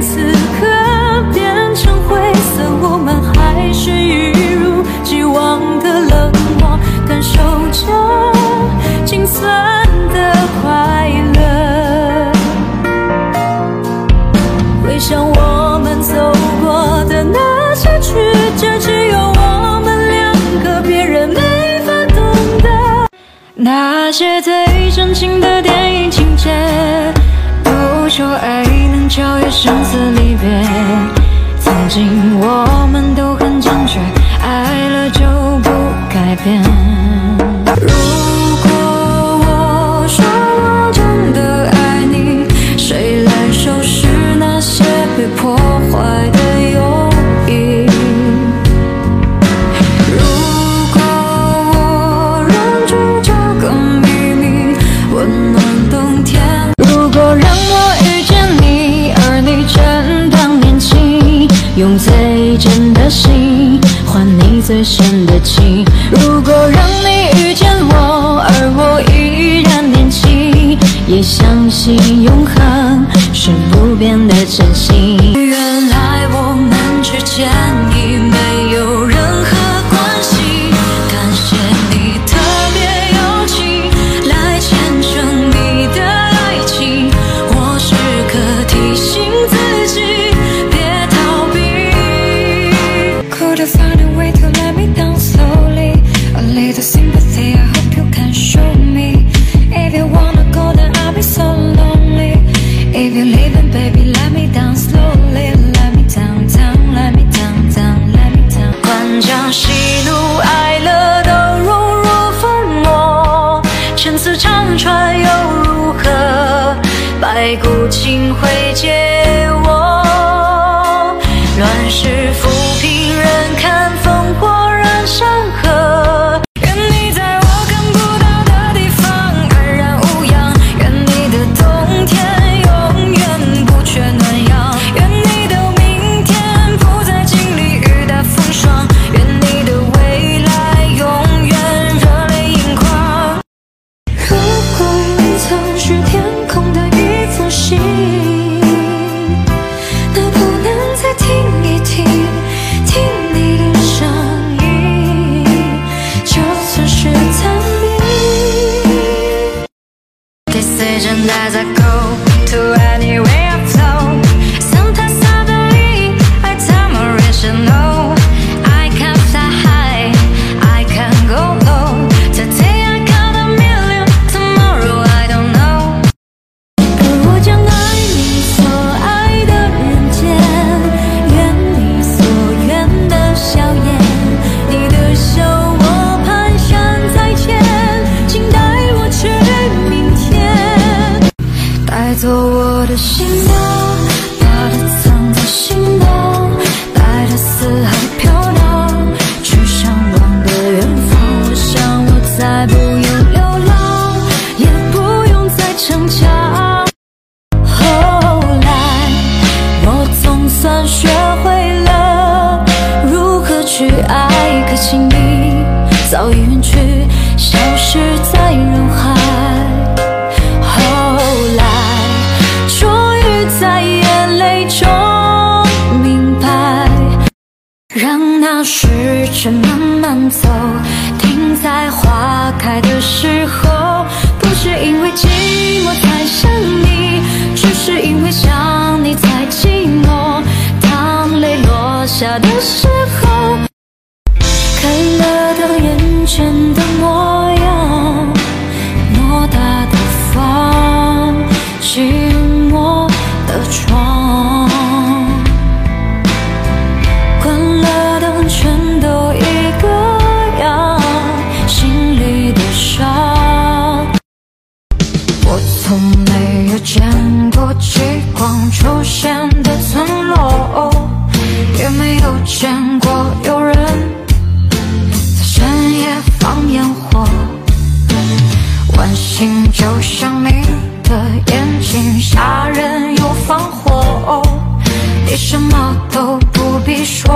此刻变成灰色，我们还是一如既往的冷漠，感受着心酸的快乐。回想我们走过的那些曲折，只有我们两个，别人没法懂得。那些最煽情的电影情节，都说爱。秋月，生死离别。曾经我。真的心换你最深的情。如果让你遇见我，而我依然年轻，也相信永恒是不变的真心。原来我们之间。穿又如何，白骨青灰皆。as I go 做我的心囊，把它藏在心膛，带它四海飘荡，去向往的远方。我想，我再不用流浪，也不用再逞强。时针慢慢走，停在花开的时候，不是因为寂寞。山的村落，也没有见过有人在深夜放烟火。晚星就像你的眼睛，杀人又放火。你什么都不必说，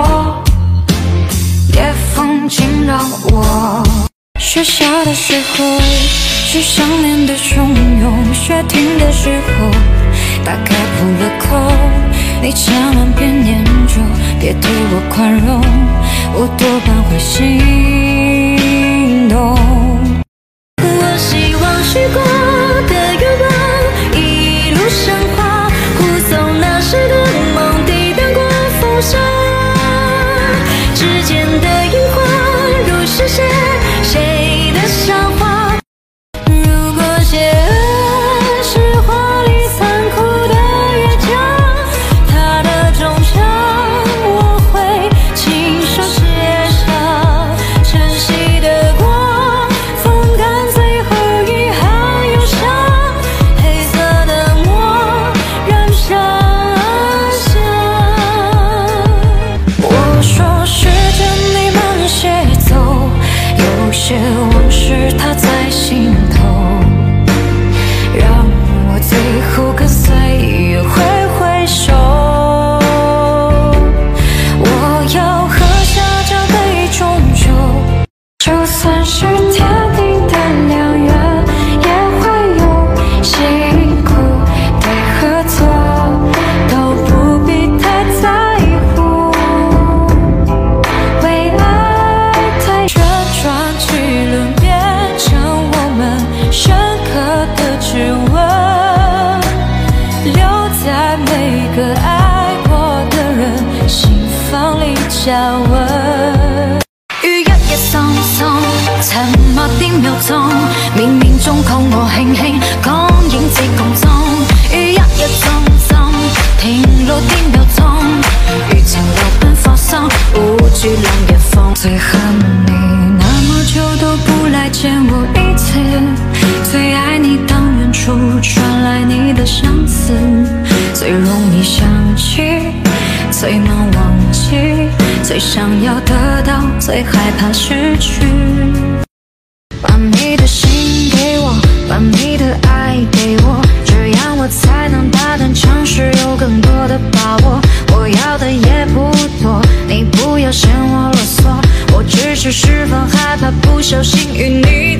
夜风惊扰我。雪下的时候是想念的汹涌，雪停的时候。大概不了口，你千万别念旧，别对我宽容，我多半会心动。我希望许过。就算是天地的力沉默的秒钟，冥冥中给我轻轻光影似共踪。雨一叶中匆，停落的秒钟，如停了便发丧。最恨你那么久都不来见我一次。最爱你当远处传来你的相思。最容易想起，最难忘记。最想要得到，最害怕失去。把你的心给我，把你的爱给我，这样我才能大胆尝试，有更多的把握。我要的也不多，你不要嫌我啰嗦。我只是十分害怕不小心与你。